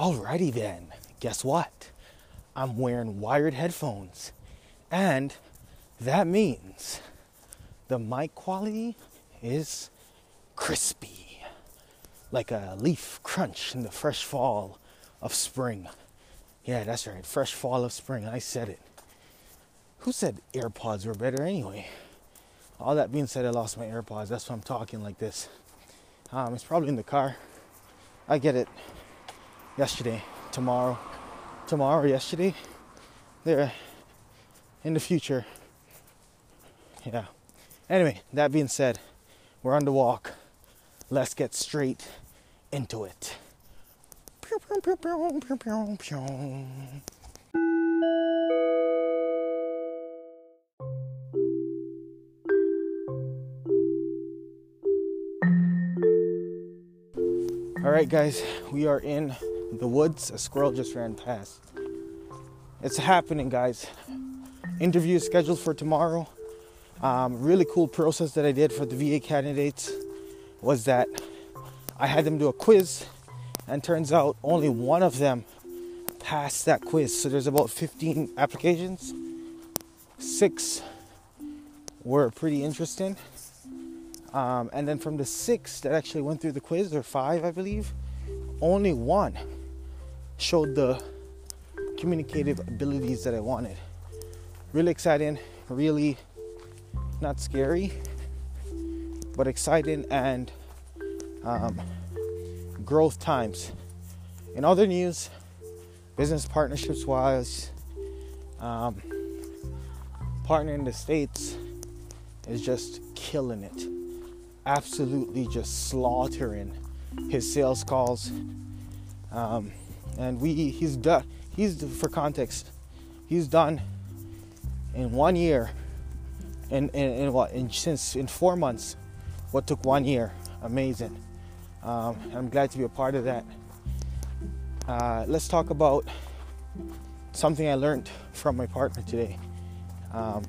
Alrighty then, guess what? I'm wearing wired headphones. And that means the mic quality is crispy, like a leaf crunch in the fresh fall of spring. Yeah, that's right, fresh fall of spring. I said it. Who said AirPods were better anyway? All that being said, I lost my AirPods. That's why I'm talking like this. Um, it's probably in the car. I get it yesterday, tomorrow, tomorrow, yesterday. They're in the future. Yeah. Anyway, that being said, we're on the walk. Let's get straight into it. All right, guys, we are in the woods. A squirrel just ran past. It's happening, guys. Interview is scheduled for tomorrow. Um, really cool process that I did for the VA candidates was that I had them do a quiz, and turns out only one of them passed that quiz. So there's about 15 applications. Six were pretty interesting. Um, and then from the six that actually went through the quiz, or five, I believe, only one showed the communicative abilities that I wanted. Really exciting, really not scary, but exciting and um, growth times. In other news, business partnerships wise, um, partner in the States is just killing it absolutely just slaughtering his sales calls. Um, and we he's done he's for context he's done in one year in, in, in what in since in four months what took one year amazing um, i'm glad to be a part of that uh, let's talk about something i learned from my partner today um,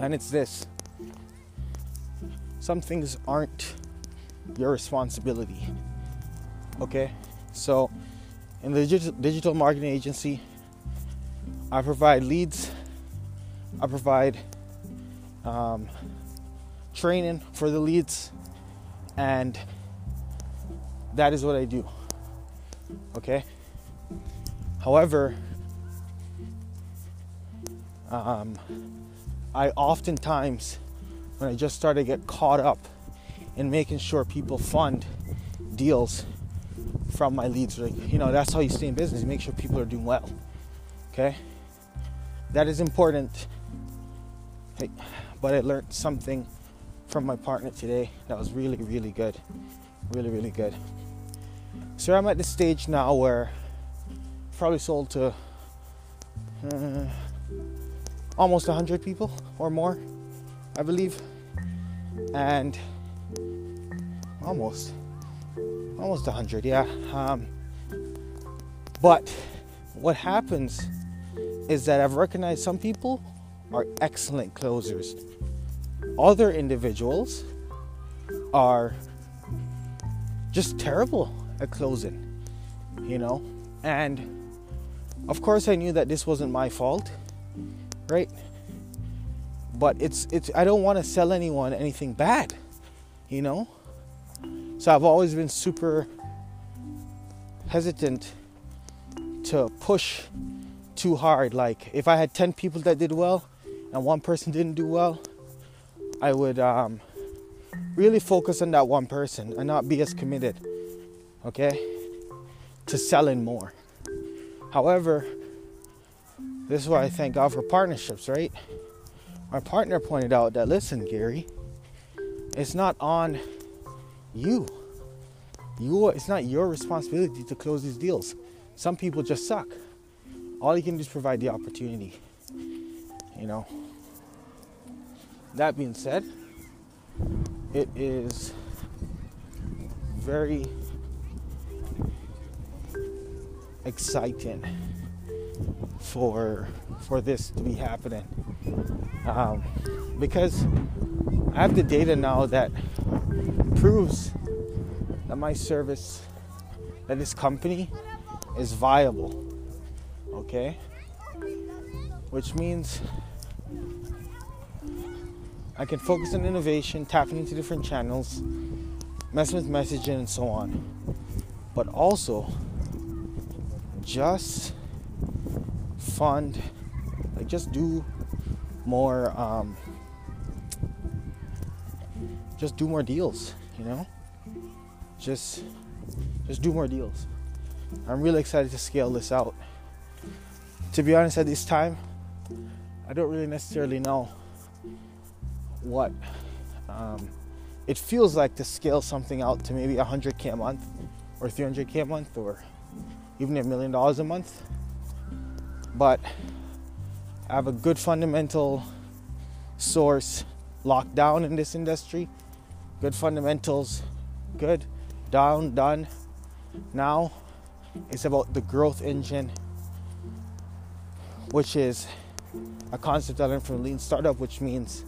and it's this some things aren't your responsibility. Okay? So, in the digital marketing agency, I provide leads, I provide um, training for the leads, and that is what I do. Okay? However, um, I oftentimes when I just started get caught up in making sure people fund deals from my leads. Like, you know, that's how you stay in business. You make sure people are doing well. Okay? That is important. Hey, but I learned something from my partner today that was really, really good. Really, really good. So I'm at the stage now where probably sold to uh, almost 100 people or more. I believe, and almost, almost 100, yeah. Um, but what happens is that I've recognized some people are excellent closers. Other individuals are just terrible at closing, you know? And of course, I knew that this wasn't my fault, right? but it's it's I don't want to sell anyone anything bad, you know. So I've always been super hesitant to push too hard. Like if I had ten people that did well and one person didn't do well, I would um, really focus on that one person and not be as committed, okay, to selling more. However, this is why I thank God for partnerships, right? my partner pointed out that listen, Gary, it's not on you. You it's not your responsibility to close these deals. Some people just suck. All you can do is provide the opportunity. You know. That being said, it is very exciting for for this to be happening um, because I have the data now that proves that my service, that this company is viable. Okay? Which means I can focus on innovation, tapping into different channels, messing with messaging, and so on. But also, just fund, like, just do more, um, just do more deals, know? Just, just do more deals. I'm really excited to scale this out. To be honest, at this time, I don't really necessarily know what um, it feels like to scale something out to maybe 100k a month or 300k a month or even a million dollars a month. But I have a good fundamental source locked down in this industry. Good fundamentals, good, down, done. Now it's about the growth engine, which is a concept I learned from Lean Startup, which means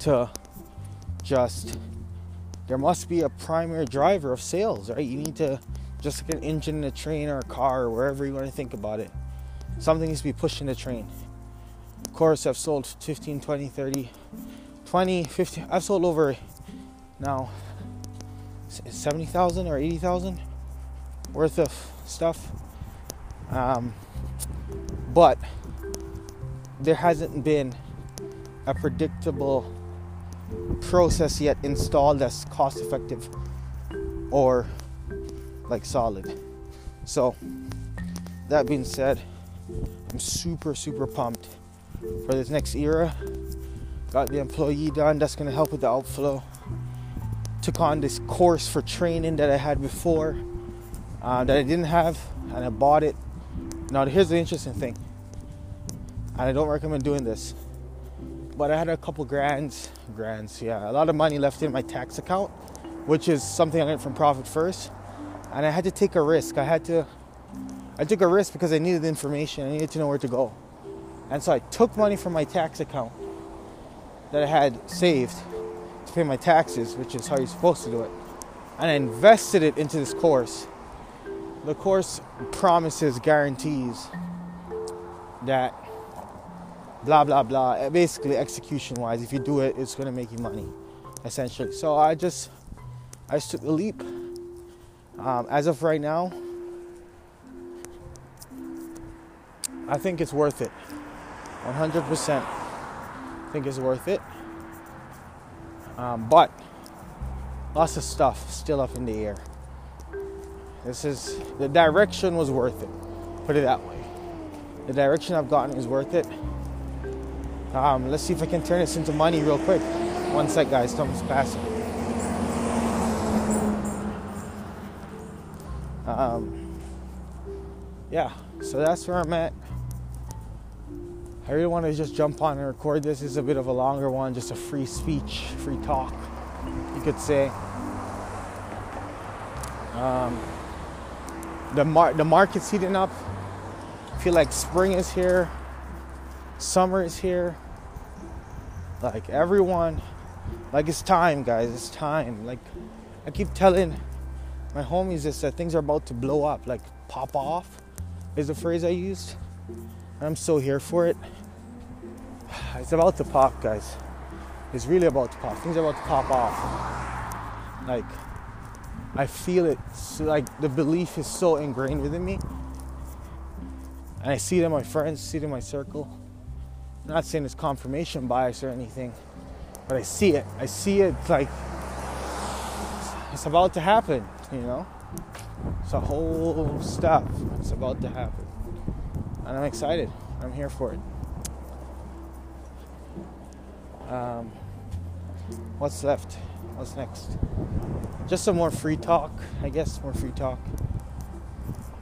to just there must be a primary driver of sales, right? You need to just like an engine in a train or a car or wherever you want to think about it. Something needs to be pushing the train. Of course, I've sold 15, 20, 30, 20, 50. I've sold over now 70,000 or 80,000 worth of stuff. Um, but there hasn't been a predictable process yet installed that's cost effective or like solid. So, that being said, I'm super, super pumped for this next era. Got the employee done, that's gonna help with the outflow. Took on this course for training that I had before uh, that I didn't have, and I bought it. Now, here's the interesting thing, and I don't recommend doing this but I had a couple grands, grands, yeah, a lot of money left in my tax account, which is something I learned from Profit First, and I had to take a risk. I had to, I took a risk because I needed the information. I needed to know where to go, and so I took money from my tax account that I had saved to pay my taxes, which is how you're supposed to do it, and I invested it into this course. The course promises, guarantees that blah blah blah. Uh, basically, execution wise, if you do it, it's gonna make you money, essentially. So I just I just took the leap. Um, as of right now, I think it's worth it. 100% think it's worth it. Um, but lots of stuff still up in the air. This is the direction was worth it. Put it that way. The direction I've gotten is worth it. Um, let's see if I can turn this into money real quick. One sec, guys. Someone's passing. Um, yeah, so that's where I'm at. I really want to just jump on and record this. It's a bit of a longer one, just a free speech, free talk, you could say. Um, the mar- the market's heating up. I feel like spring is here. Summer is here. Like everyone, like it's time, guys. It's time. Like I keep telling my homies this that things are about to blow up, like pop off, is the phrase I used. I'm so here for it. It's about to pop, guys. It's really about to pop. Things are about to pop off. Like I feel it. So, like the belief is so ingrained within me, and I see it in my friends, see it in my circle not saying it's confirmation bias or anything, but I see it. I see it like it's about to happen, you know? It's a whole stuff. It's about to happen. And I'm excited. I'm here for it. Um, what's left? What's next? Just some more free talk, I guess, more free talk.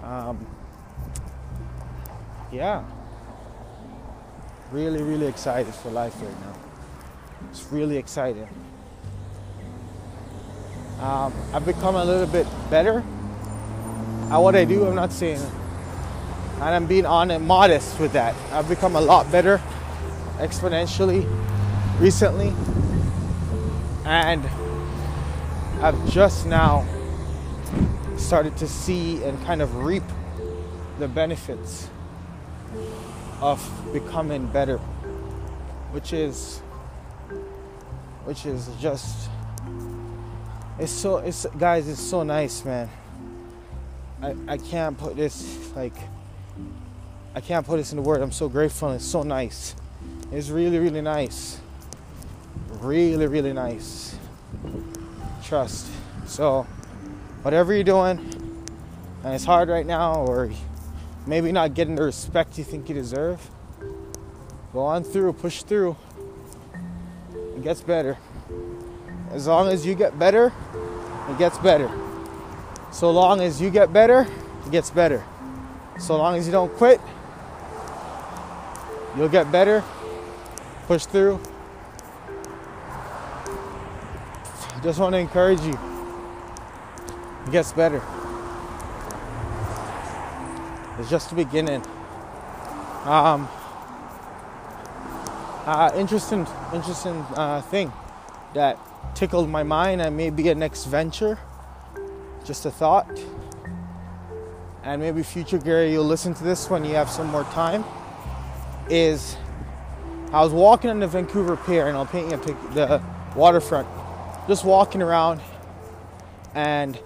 Um, yeah really, really excited for life right now. It's really exciting. Um, I've become a little bit better at what I do. I'm not saying, and I'm being on and modest with that. I've become a lot better exponentially recently, and I've just now started to see and kind of reap the benefits of becoming better, which is which is just it's so it's guys it's so nice man. I, I can't put this like I can't put this in the word. I'm so grateful it's so nice. It's really really nice really really nice trust so whatever you're doing and it's hard right now or maybe not getting the respect you think you deserve go on through push through it gets better. As long as you get better, it gets better. So long as you get better, it gets better. So long as you don't quit, you'll get better. Push through. Just want to encourage you. It gets better. It's just the beginning. Um, uh, interesting, interesting uh, thing that tickled my mind and maybe a next venture. Just a thought. And maybe future Gary, you'll listen to this when you have some more time. Is I was walking on the Vancouver Pier and I'll paint you a pic, the waterfront, just walking around, and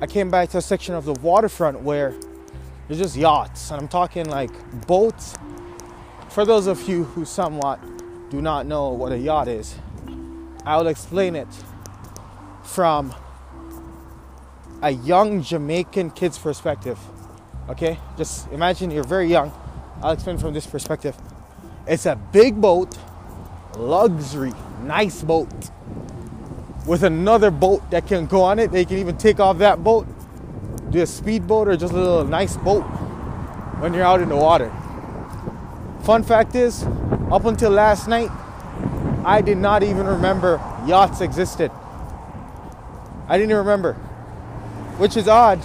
I came back to a section of the waterfront where there's just yachts, and I'm talking like boats for those of you who somewhat do not know what a yacht is, I will explain it from a young Jamaican kid's perspective. Okay? Just imagine you're very young. I'll explain from this perspective. It's a big boat, luxury, nice boat, with another boat that can go on it. They can even take off that boat, do a speedboat or just a little nice boat when you're out in the water. Fun fact is, up until last night, I did not even remember yachts existed. I didn't even remember, which is odd,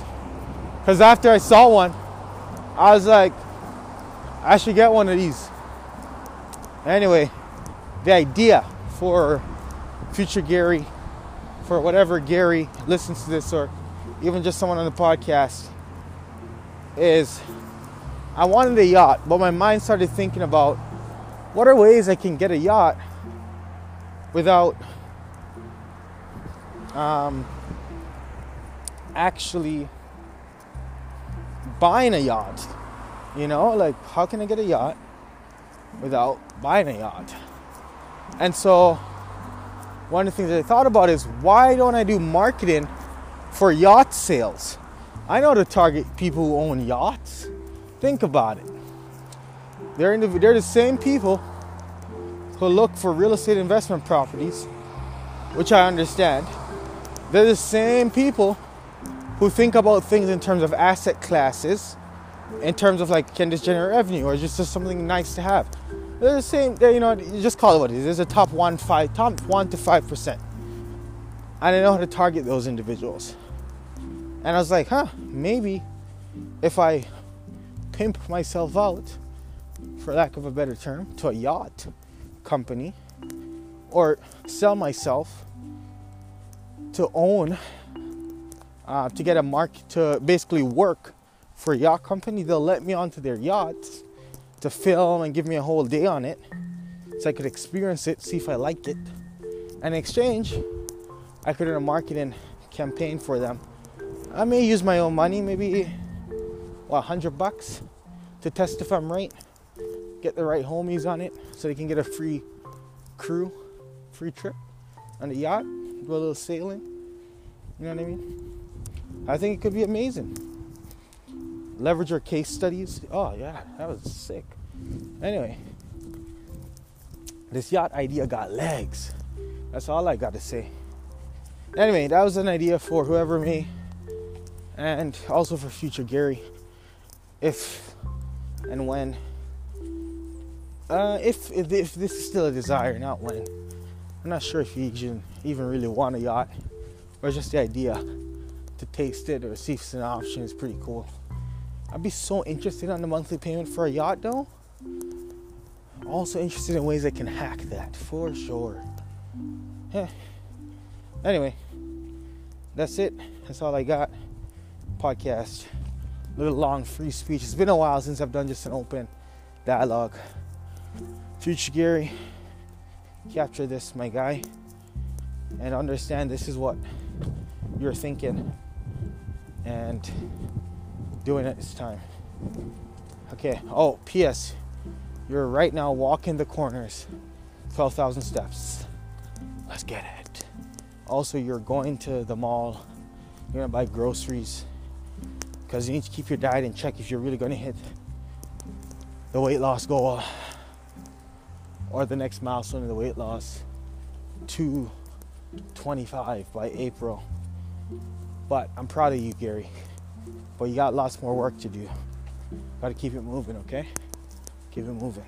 because after I saw one, I was like, I should get one of these. Anyway, the idea for future Gary, for whatever Gary listens to this, or even just someone on the podcast, is I wanted a yacht, but my mind started thinking about what are ways I can get a yacht without um, actually buying a yacht. You know, like how can I get a yacht without buying a yacht? And so, one of the things I thought about is why don't I do marketing for yacht sales? I know to target people who own yachts. Think about it. They're, the, they're the same people who look for real estate investment properties, which I understand. They're the same people who think about things in terms of asset classes, in terms of like, can this generate revenue or just, just something nice to have? The same, you know, you just call it what it is. There's a top one, five, top one to five percent. And I know how to target those individuals. And I was like, huh, maybe if I pimp myself out, for lack of a better term, to a yacht company or sell myself to own, uh, to get a mark, to basically work for a yacht company. They'll let me onto their yachts to film and give me a whole day on it so I could experience it, see if I like it. And in exchange, I could run a marketing campaign for them. I may use my own money, maybe what, 100 bucks to test if I'm right. Get the right homies on it so they can get a free crew, free trip on the yacht, do a little sailing. You know what I mean? I think it could be amazing. Leverage our case studies. Oh, yeah, that was sick. Anyway, this yacht idea got legs. That's all I got to say. Anyway, that was an idea for whoever me and also for future Gary if and when. Uh, if, if, if this is still a desire, not when. I'm not sure if you even, even really want a yacht, or just the idea to taste it or see if it's an option is pretty cool. I'd be so interested on the monthly payment for a yacht, though. Also interested in ways I can hack that for sure. Yeah. Anyway, that's it. That's all I got. Podcast. A Little long free speech. It's been a while since I've done just an open dialogue. Future Gary, capture this, my guy, and understand this is what you're thinking and doing it this time. Okay. Oh, P.S. You're right now walking the corners, 12,000 steps. Let's get it. Also, you're going to the mall, you're gonna buy groceries because you need to keep your diet in check if you're really gonna hit the weight loss goal or the next milestone in the weight loss 225 by April. But I'm proud of you, Gary. But you got lots more work to do. Got to keep it moving, okay? Keep it moving.